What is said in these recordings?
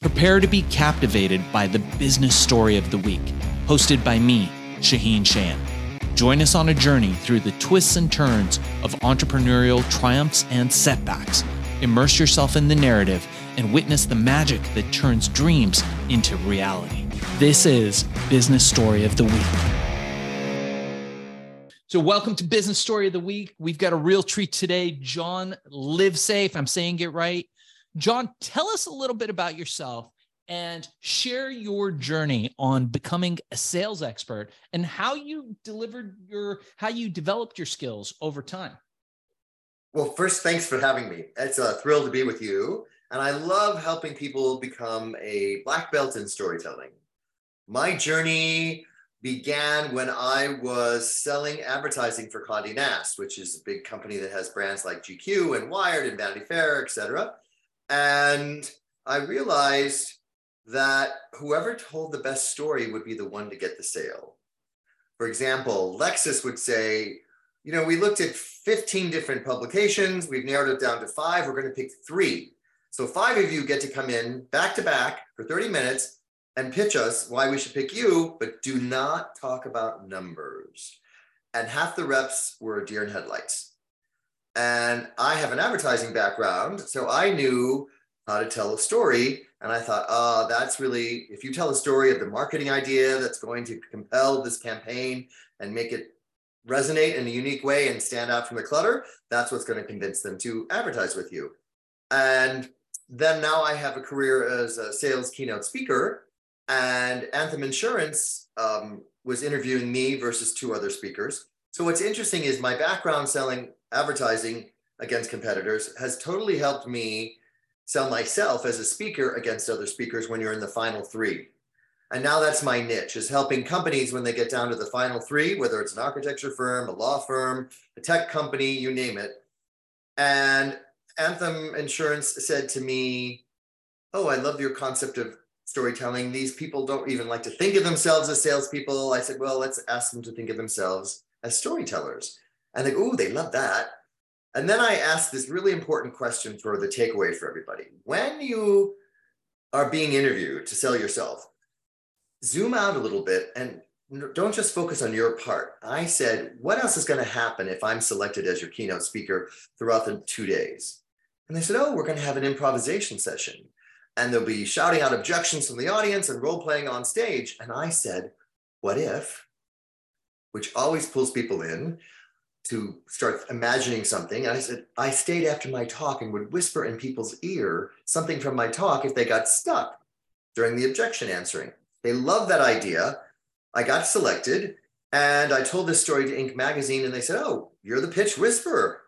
Prepare to be captivated by the business story of the week, hosted by me, Shaahin Cheyene. Join us on a journey through the twists and turns of entrepreneurial triumphs and setbacks. Immerse yourself in the narrative and witness the magic that turns dreams into reality. This is Business Story of the Week. So, welcome to Business Story of the Week. We've got a real treat today. John Livesay, I'm saying it right. John, tell us a little bit about yourself and share your journey on becoming a sales expert and how you delivered your how you developed your skills over time. Well, first, thanks for having me. It's a thrill to be with you. And I love helping people become a black belt in storytelling. My journey began when I was selling advertising for Condé Nast, which is a big company that has brands like GQ and Wired and Vanity Fair, et cetera. And I realized that whoever told the best story would be the one to get the sale. For example, Lexus would say, you know, we looked at 15 different publications, we've narrowed it down to five, we're going to pick three. So five of you get to come in back to back for 30 minutes and pitch us why we should pick you, but do not talk about numbers. And half the reps were deer in headlights. And I have an advertising background, so I knew how to tell a story. And I thought, oh, that's really, if you tell a story of the marketing idea that's going to compel this campaign and make it resonate in a unique way and stand out from the clutter, that's what's going to convince them to advertise with you. And then now I have a career as a sales keynote speaker, and Anthem Insurance um, was interviewing me versus two other speakers. So what's interesting is my background selling advertising against competitors has totally helped me sell myself as a speaker against other speakers when you're in the final three. And now that's my niche is helping companies when they get down to the final three, whether it's an architecture firm, a law firm, a tech company, you name it. And Anthem Insurance said to me, Oh, I love your concept of storytelling. These people don't even like to think of themselves as salespeople. I said, Well, let's ask them to think of themselves as storytellers. And they go, oh, they love that. And then I asked this really important question for the takeaway for everybody. When you are being interviewed to sell yourself, zoom out a little bit and don't just focus on your part. I said, what else is going to happen if I'm selected as your keynote speaker throughout the two days? And they said, oh, we're going to have an improvisation session. And they'll be shouting out objections from the audience and role playing on stage. And I said, what if which always pulls people in to start imagining something. I said, I stayed after my talk and would whisper in people's ear something from my talk if they got stuck during the objection answering. They love that idea. I got selected and I told this story to Inc. magazine and they said, Oh, you're the pitch whisperer.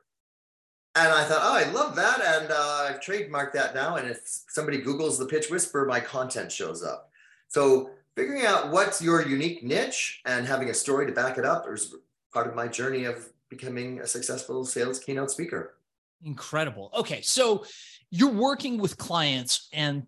And I thought, oh, I love that. And uh, I've trademarked that now. And if somebody Googles the pitch whisperer, my content shows up. So figuring out what's your unique niche and having a story to back it up is part of my journey of becoming a successful sales keynote speaker. Incredible. Okay. So you're working with clients and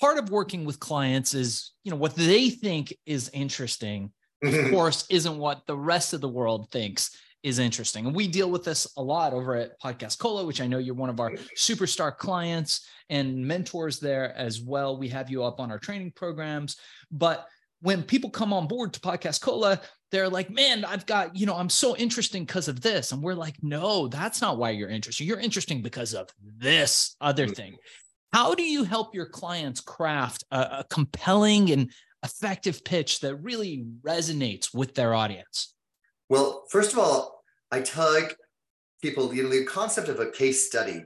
part of working with clients is, you know, what they think is interesting, of mm-hmm. course, isn't what the rest of the world thinks is interesting. And we deal with this a lot over at Podcast Cola, which I know you're one of our superstar clients and mentors there as well. We have you up on our training programs. But when people come on board to Podcast Cola, they're like, man, I've got, you know, I'm so interesting because of this. And we're like, no, that's not why you're interesting. You're interesting because of this other thing. Mm-hmm. How do you help your clients craft a, a compelling and effective pitch that really resonates with their audience? Well, first of all, I tug people, you know, the concept of a case study,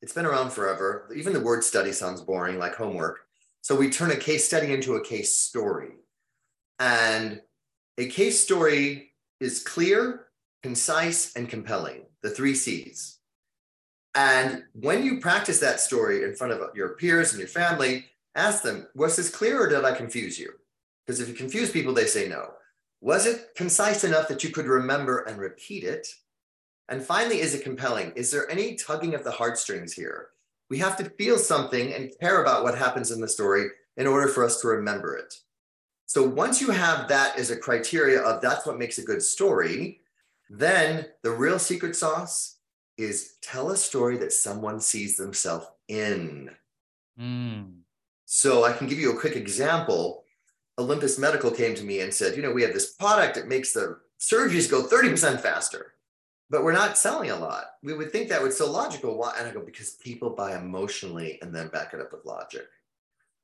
it's been around forever. Even the word study sounds boring, like homework. So we turn a case study into a case story. And a case story is clear, concise, and compelling, the three C's. And when you practice that story in front of your peers and your family, ask them, was this clear or did I confuse you? Because if you confuse people, they say no. Was it concise enough that you could remember and repeat it? And finally, is it compelling? Is there any tugging of the heartstrings here? We have to feel something and care about what happens in the story in order for us to remember it. So once you have that as a criteria of that's what makes a good story, then the real secret sauce is tell a story that someone sees themselves in. Mm. So I can give you a quick example. Olympus Medical came to me and said, you know, we have this product that makes the surgeries go 30% faster, but we're not selling a lot. We would think that would so logical. Why? And I go, because people buy emotionally and then back it up with logic.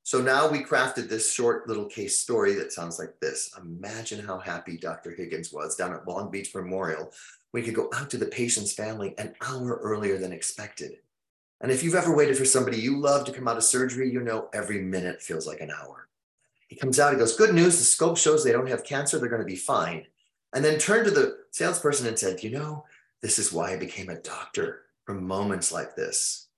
So now we crafted this short little case story that sounds like this. Imagine how happy Dr. Higgins was down at Long Beach Memorial. We could go out to the patient's family an hour earlier than expected. And if you've ever waited for somebody you love to come out of surgery, you know every minute feels like an hour. He comes out, he goes, Good news, the scope shows they don't have cancer, they're going to be fine. And then turned to the salesperson and said, You know, this is why I became a doctor from moments like this.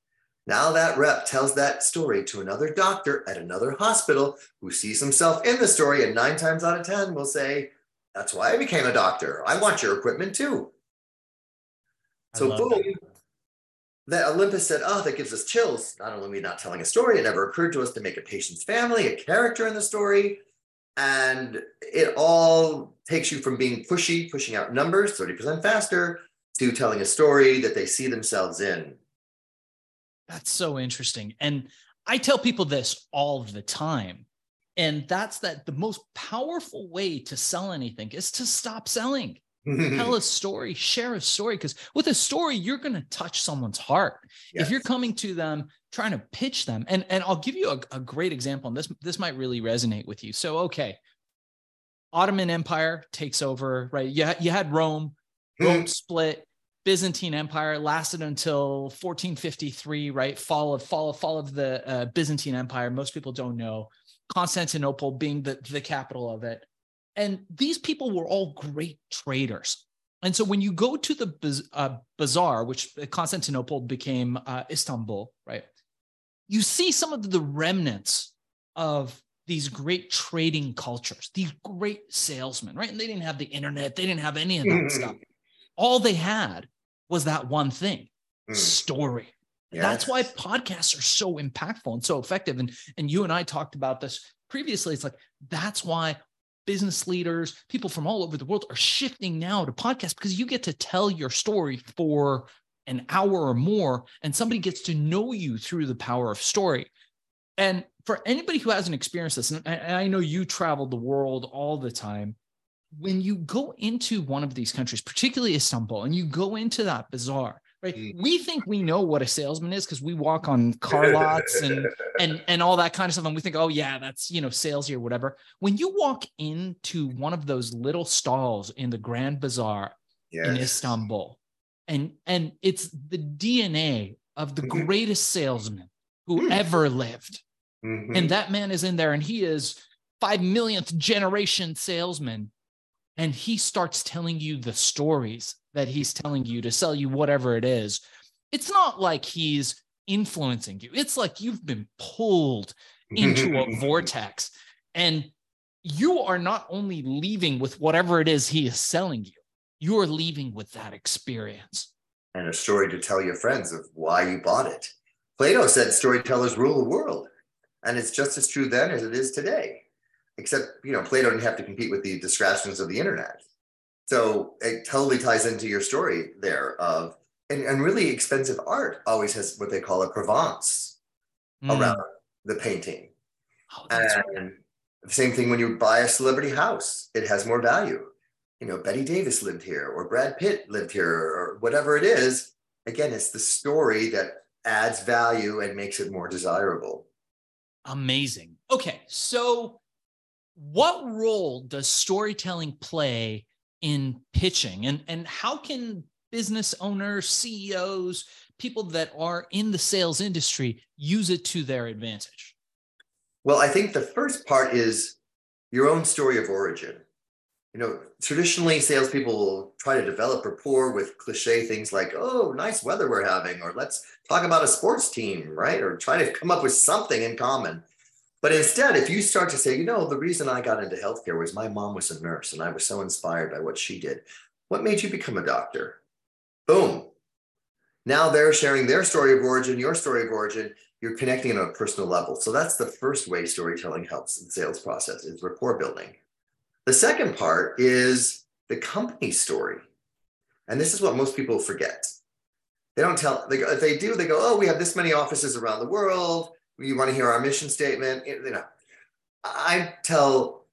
Now that rep tells that story to another doctor at another hospital who sees himself in the story, and nine times out of 10 will say, That's why I became a doctor. I want your equipment too. So, boom, that that Olympus said, oh, that gives us chills. Not only are we not telling a story, it never occurred to us to make a patient's family a character in the story. And it all takes you from being pushy, pushing out numbers 30% faster, to telling a story that they see themselves in. That's so interesting. And I tell people this all the time. And that's that the most powerful way to sell anything is to stop selling. tell a story, share a story. Because with a story, you're going to touch someone's heart. Yes. If you're coming to them trying to pitch them, and and I'll give you a, a great example. And this this might really resonate with you. So okay, Ottoman Empire takes over. Right, you you had Rome. Rome mm. split. Byzantine Empire lasted until 1453. Right, fall of fall of fall of the uh, Byzantine Empire. Most people don't know. Constantinople being the the capital of it. And these people were all great traders. And so when you go to the uh, bazaar, which Constantinople became uh, Istanbul, right? You see some of the remnants of these great trading cultures, these great salesmen, right? And they didn't have the internet, they didn't have any of that mm-hmm. stuff. All they had was that one thing mm. story. Yes. That's why podcasts are so impactful and so effective. And, and you and I talked about this previously. It's like, that's why business leaders, people from all over the world are shifting now to podcasts because you get to tell your story for an hour or more, and somebody gets to know you through the power of story. And for anybody who hasn't experienced this, and I know you travel the world all the time, when you go into one of these countries, particularly Istanbul, and you go into that bazaar, right? Mm. We think we know what a salesman is because we walk on car lots and and and all that kind of stuff, and we think, oh yeah, that's you know salesy or whatever. When you walk into one of those little stalls in the Grand Bazaar yes. in Istanbul, and and it's the DNA of the mm-hmm. greatest salesman who mm. ever lived, mm-hmm. and that man is in there, and he is five millionth generation salesman and he starts telling you the stories that he's telling you to sell you whatever it is, it's not like he's influencing you. It's like you've been pulled into a vortex and you are not only leaving with whatever it is he is selling you, you are leaving with that experience. And a story to tell your friends of why you bought it. Plato said storytellers rule the world. And it's just as true then as it is today. Except, you know, Plato didn't have to compete with the distractions of the internet. So it totally ties into your story there of and, and really expensive art always has what they call a Provence mm. around the painting. Oh, and right. the same thing when you buy a celebrity house, it has more value. You know, Bette Davis lived here or Brad Pitt lived here or whatever it is. Again, it's the story that adds value and makes it more desirable. Amazing. Okay. So, what role does storytelling play in pitching? And and how can business owners ceos people that are in the sales industry use it to their advantage? Well i think the first part is your own story of origin. You know traditionally salespeople will try to develop rapport with cliche things like oh nice weather we're having or let's talk about a sports team right? Or try to come up with something in common but instead, if you start to say, you know, the reason I got into healthcare was my mom was a nurse and I was so inspired by what she did. What made you become a doctor? Boom. Now they're sharing their story of origin, your story of origin. You're connecting on a personal level. So that's the first way storytelling helps in the sales process is rapport building. The second part is the company story. And this is what most people forget. They don't tell, they if they do, they go, oh, we have this many offices around the world You want to hear our mission statement? You know, I tell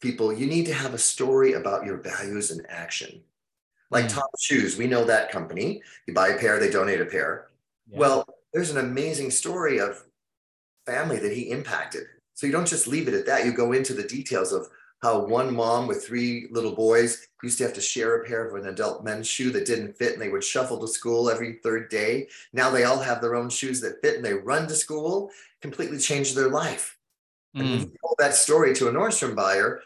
people you need to have a story about your values and action. Like mm. TOMS Shoes, we know that company. You buy a pair, they donate a pair. Yeah. Well, there's an amazing story of family that he impacted. So you don't just leave it at that. You go into the details of how one mom with three little boys used to have to share a pair of an adult men's shoe that didn't fit and they would shuffle to school every third day. Now they all have their own shoes that fit and they run to school, completely changed their life. Mm. And when you told that story to a Nordstrom buyer,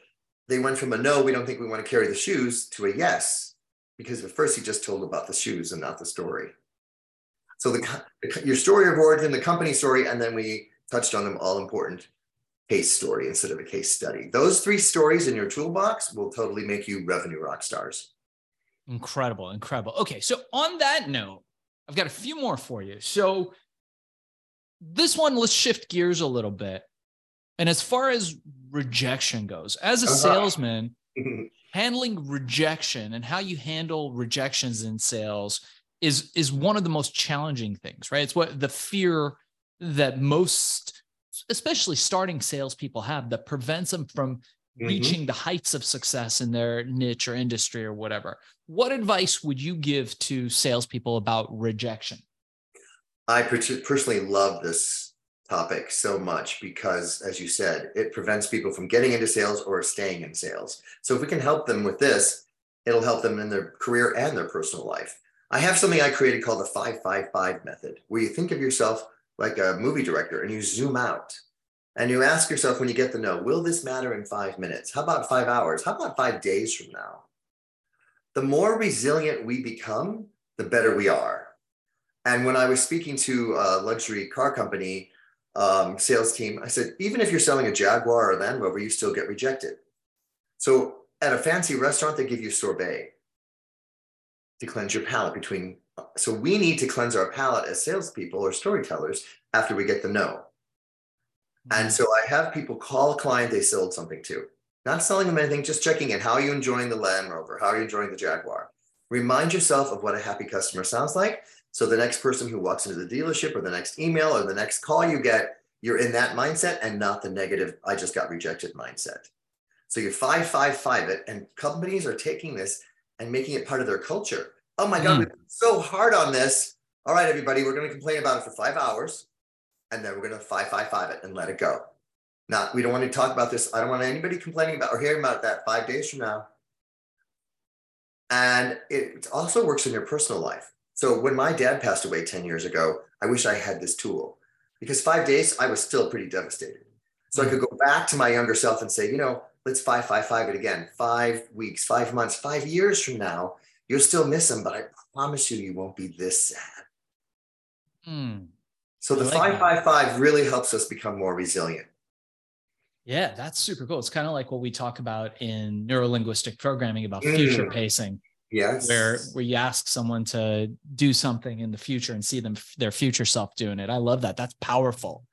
they went from a no, we don't think we want to carry the shoes to a yes, because at first he just told about the shoes and not the story. So the your story of origin, the company story, and then we touched on them all important case story instead of a case study. Those three stories in your toolbox will totally make you revenue rock stars. Incredible, incredible. Okay, so on that note, I've got a few more for you. So this one, let's shift gears a little bit. And as far as rejection goes, as a uh-huh. salesman, handling rejection and how you handle rejections in sales is is one of the most challenging things, right? It's what the fear that most especially starting salespeople have that prevents them from mm-hmm. reaching the heights of success in their niche or industry or whatever. What advice would you give to salespeople about rejection? I personally love this topic so much because, as you said, it prevents people from getting into sales or staying in sales. So, if we can help them with this, it'll help them in their career and their personal life. I have something I created called the 555 method, where you think of yourself like a movie director and you zoom out and you ask yourself when you get the no, will this matter in five minutes? How about five hours? How about five days from now? The more resilient we become, the better we are. And when I was speaking to a luxury car company um, sales team, I said, even if you're selling a Jaguar or Land Rover, you still get rejected. So at a fancy restaurant, they give you sorbet to cleanse your palate between so we need to cleanse our palate as salespeople or storytellers after we get the no. And so I have people call a client they sold something to, not selling them anything, just checking in. How are you enjoying the Land Rover? How are you enjoying the Jaguar? Remind yourself of what a happy customer sounds like. So the next person who walks into the dealership or the next email or the next call you get, you're in that mindset and not the negative, I just got rejected mindset. So you 555 it, and companies are taking this and making it part of their culture oh my God, mm. we've so hard on this. All right, everybody, we're going to complain about it for five hours and then we're going to 555 it and let it go. Not, we don't want to talk about this. I don't want anybody complaining about or hearing about that five days from now. And it also works in your personal life. So when my dad passed away 10 years ago, I wish I had this tool because five days I was still pretty devastated. So I hmm. could go back to my younger self and say, you know, let's 555 it again. Five weeks, five months, five years from now, You'll still miss them, but I promise you, you won't be this sad. Hmm. So the like 555 really helps us become more resilient. Yeah, that's super cool. It's kind of like what we talk about in neurolinguistic programming about future mm. pacing. Yes. Where where you ask someone to do something in the future and see them their future self doing it. I love that. That's powerful.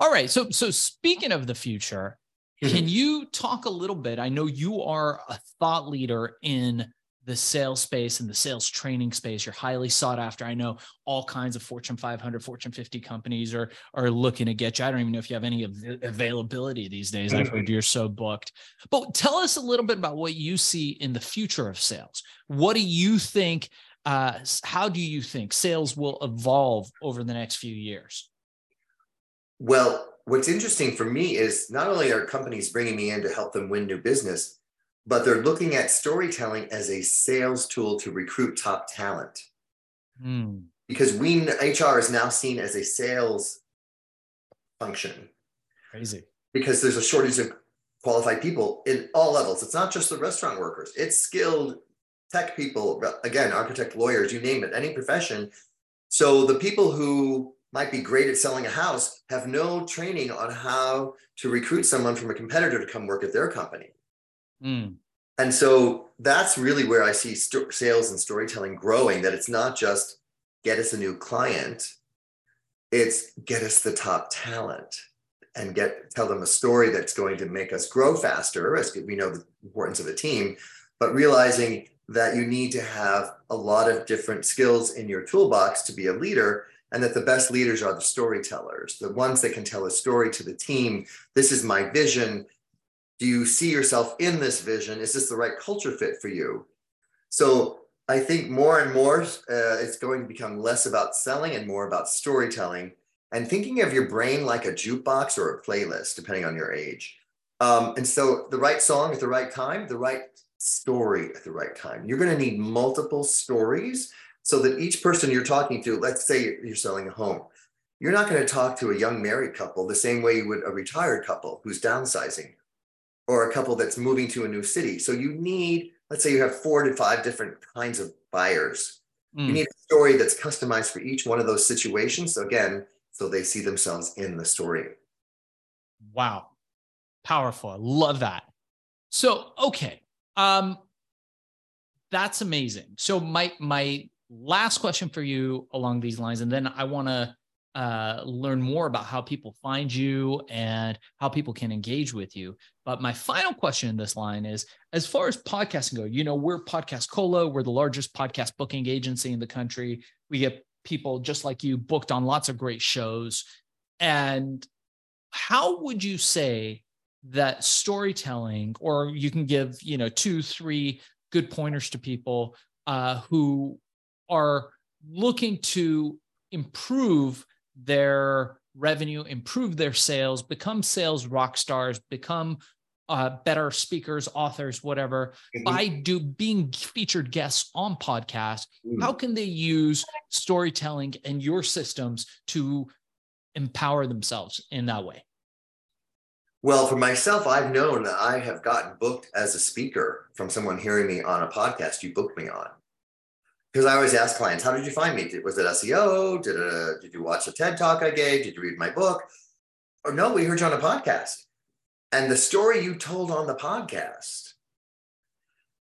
All right. So so speaking of the future, can mm-hmm. you talk a little bit? I know you are a thought leader in the sales space and the sales training space. You're highly sought after. I know all kinds of Fortune 500, Fortune 50 companies are are looking to get you. I don't even know if you have any av- availability these days. I've heard you're so booked. But tell us a little bit about what you see in the future of sales. What do you think? Uh, how do you think sales will evolve over the next few years? Well, what's interesting for me is not only are companies bringing me in to help them win new business, but they're looking at storytelling as a sales tool to recruit top talent. Mm. Because we HR is now seen as a sales function. Crazy. Because there's a shortage of qualified people in all levels. It's not just the restaurant workers, it's skilled tech people, again, architect, lawyers, you name it, any profession. So the people who might be great at selling a house have no training on how to recruit someone from a competitor to come work at their company. Mm. And so that's really where I see st- sales and storytelling growing. That it's not just get us a new client, it's get us the top talent and get tell them a story that's going to make us grow faster as we know the importance of a team but realizing that you need to have a lot of different skills in your toolbox to be a leader and that the best leaders are the storytellers, the ones that can tell a story to the team. This is my vision. Do you see yourself in this vision? Is this the right culture fit for you? So I think more and more uh, it's going to become less about selling and more about storytelling and thinking of your brain like a jukebox or a playlist, depending on your age. Um, and so the right song at the right time, the right story at the right time. You're going to need multiple stories so that each person you're talking to, let's say you're selling a home, you're not going to talk to a young married couple the same way you would a retired couple who's downsizing or a couple that's moving to a new city. So you need, let's say you have four to five different kinds of buyers. Mm. You hmm. need a story that's customized for each one of those situations. So again, so they see themselves in the story. Wow. Powerful. I love that. So, okay. Um, that's amazing. So my my last question for you along these lines, and then I want to uh, learn more about how people find you and how people can engage with you. But my final question in this line is as far as podcasting go, you know, we're Podcast Cola, we're the largest podcast booking agency in the country. We get people just like you booked on lots of great shows. And how would you say that storytelling, or you can give, you know, two, three good pointers to people uh, who are looking to improve their revenue, improve their sales, become sales rock stars, become uh, better speakers, authors, whatever, mm-hmm. by do being featured guests on podcasts. Mm. How can they use storytelling and your systems to empower themselves in that way? Well, for myself, I've known that I have gotten booked as a speaker from someone hearing me on a podcast you booked me on because I always ask clients, how did you find me? was it SEO? Did uh, did you watch a TED talk I gave? Did you read my book? Or no, we heard you on a podcast. And the story you told on the podcast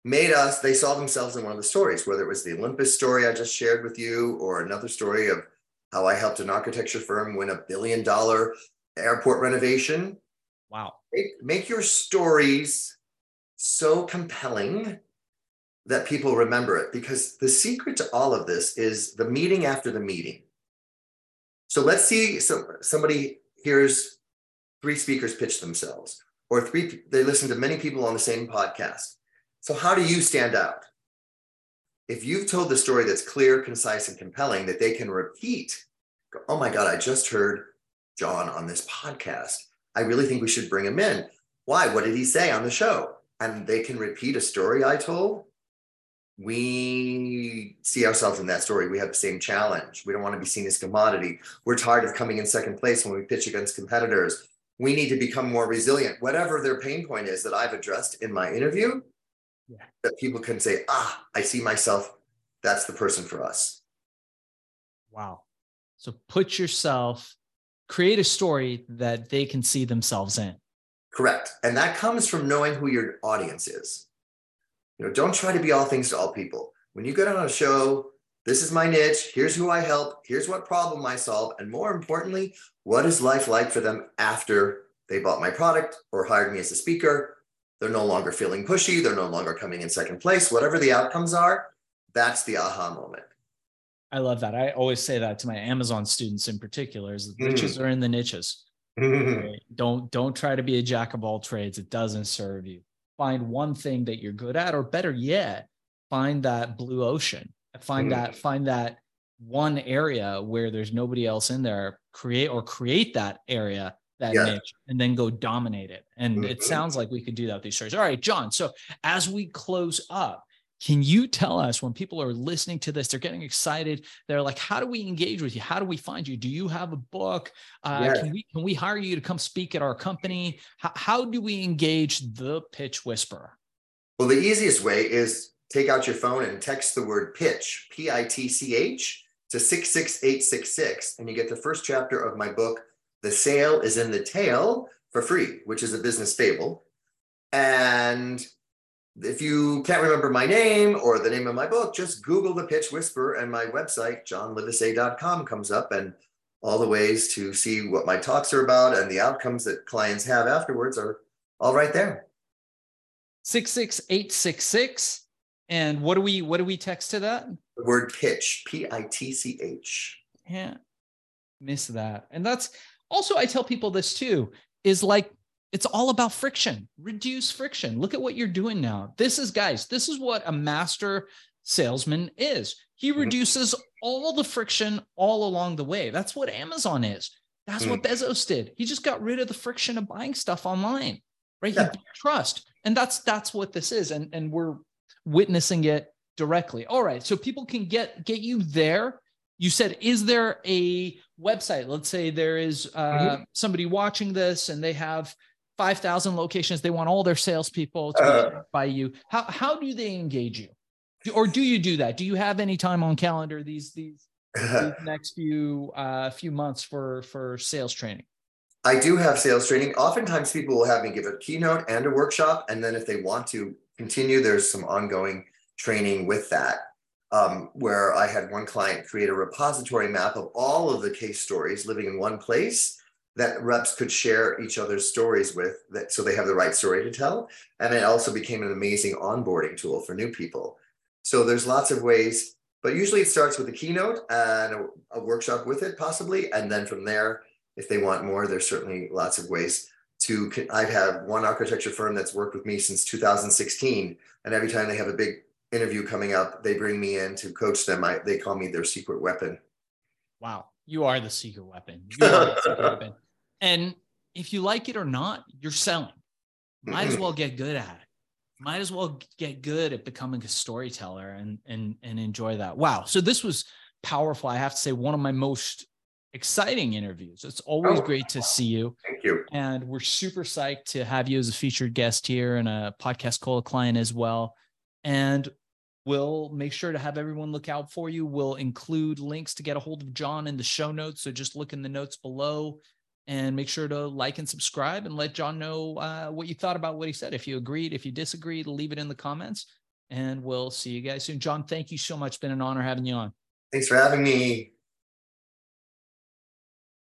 made us, they saw themselves in one of the stories, whether it was the Olympus story I just shared with you, or another story of how I helped an architecture firm win a billion dollar airport renovation. Wow. Make, make your stories so compelling that people remember it because the secret to all of this is the meeting after the meeting. So let's see some, somebody hears three speakers pitch themselves or three they listen to many people on the same podcast. So how do you stand out? If you've told the story that's clear, concise and compelling that they can repeat, go, "Oh my god, I just heard John on this podcast. I really think we should bring him in." Why? What did he say on the show? And they can repeat a story I told we see ourselves in that story. We have the same challenge. We don't want to be seen as commodity. We're tired of coming in second place when we pitch against competitors. We need to become more resilient. Whatever their pain point is that I've addressed in my interview, yeah. that people can say, ah, I see myself. That's the person for us. Wow. So put yourself, create a story that they can see themselves in. Correct. And that comes from knowing who your audience is. You know, don't try to be all things to all people. When you get on a show, this is my niche. Here's who I help. Here's what problem I solve. And more importantly, what is life like for them after they bought my product or hired me as a speaker? They're no longer feeling pushy. They're no longer coming in second place. Whatever the outcomes are, that's the aha moment. I love that. I always say that to my Amazon students in particular is the mm. are in the niches. Right? Don't don't try to be a jack of all trades. It doesn't serve you find one thing that you're good at or better yet find that blue ocean find mm-hmm. that find that one area where there's nobody else in there create or create that area that yeah. niche and then go dominate it and mm-hmm. it sounds like we could do that with these stories all right john so as we close up can you tell us when people are listening to this, they're getting excited. They're like, "How do we engage with you? How do we find you? Do you have a book? Uh, yeah. Can we can we hire you to come speak at our company? How, how do we engage the Pitch Whisperer?" Well, the easiest way is take out your phone and text the word pitch, P I T C H, to 66866, and you get the first chapter of my book, The Sale is in the Tail, for free, which is a business fable. And if you can't remember my name or the name of my book, just Google the Pitch Whisper and my website, johnlivesay.com comes up and all the ways to see what my talks are about and the outcomes that clients have afterwards are all right there. 66866. And what do we what do we text to that? The word pitch, P I T C H. Yeah. miss that. And that's also, I tell people this too is like, it's all about friction, reduce friction. Look at what you're doing now. This is, guys, this is what a master salesman is. He mm-hmm. reduces all the friction all along the way. That's what Amazon is. That's mm-hmm. what mm. Bezos did. He just got rid of the friction of buying stuff online, right? Yeah. trust. And that's that's what this is. And, and we're witnessing it directly. All right. So people can get get you there you said is there a website let's say there is uh, mm-hmm. somebody watching this and they have 5000 locations they want all their salespeople to uh, by you. How, how do they engage you? Or do you do that? Do you have any time on calendar these these, these next few uh, few months for for sales training? I do have sales training. Oftentimes people will have me give a keynote and a workshop and then if they want to continue there's some ongoing training with that. Um, where I had one client create a repository map of all of the case stories living in one place that reps could share each other's stories with that so they have the right story to tell and it also became an amazing onboarding tool for new people so there's lots of ways but usually it starts with a keynote and a, a workshop with it possibly and then from there if they want more there's certainly lots of ways to i have had one architecture firm that's worked with me since 2016 and every time they have a big interview coming up, they bring me in to coach them. I, they call me their secret weapon. Wow, you are the secret weapon. The secret weapon. And if you like it or not, you're selling. Might as well get good at it. Might as well get good at becoming a storyteller and and and enjoy that. Wow. So this was powerful. I have to say, one of my most exciting interviews. It's always oh, great to see you. Thank you. And we're super psyched to have you as a featured guest here and a Podcast Cola client as well. And We'll make sure to have everyone look out for you. We'll include links to get a hold of John in the show notes. So just look in the notes below and make sure to like and subscribe and let John know uh, what you thought about what he said. If you agreed, if you disagreed, leave it in the comments. And we'll see you guys soon. John, thank you so much. It's been an honor having you on. Thanks for having me.